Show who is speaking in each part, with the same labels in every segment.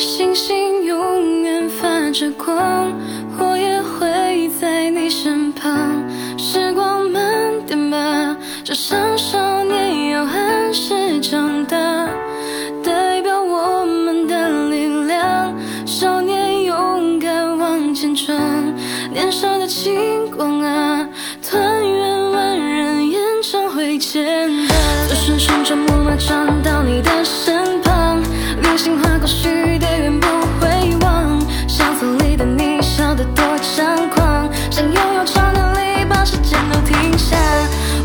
Speaker 1: 星星永远发着光，我也会在你身旁。时光慢点吧，就像少年要按时长大，代表我们的力量。少年勇敢往前闯，年少的轻狂啊，团圆万人演唱会见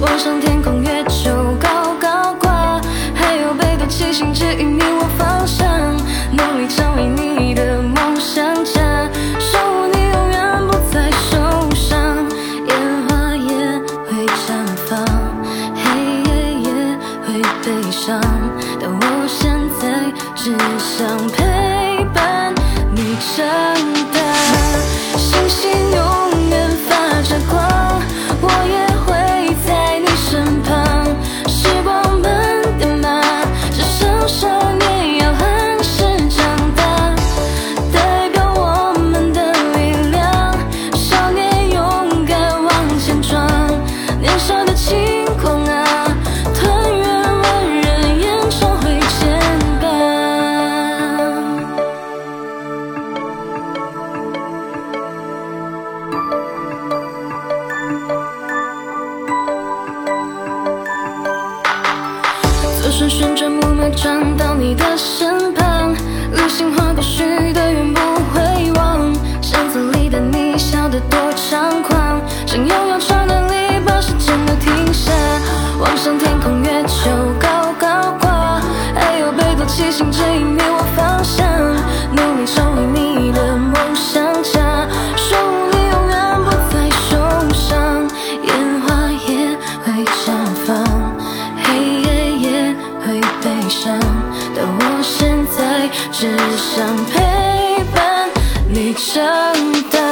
Speaker 1: 望上天空月球高高挂，还有北斗七星指引你我方向，努力成为你的梦想家，守护你永远不再受伤，烟花也会绽放，黑夜也会悲伤，但我现在只想陪伴你长。旋转木马转到你的身旁，流星划过许的愿不会忘。相册里的你笑得多猖狂，想拥有超能力把时间都停下，望向天空月球高高挂，还有北斗七星指引你伤，但我现在只想陪伴你长大。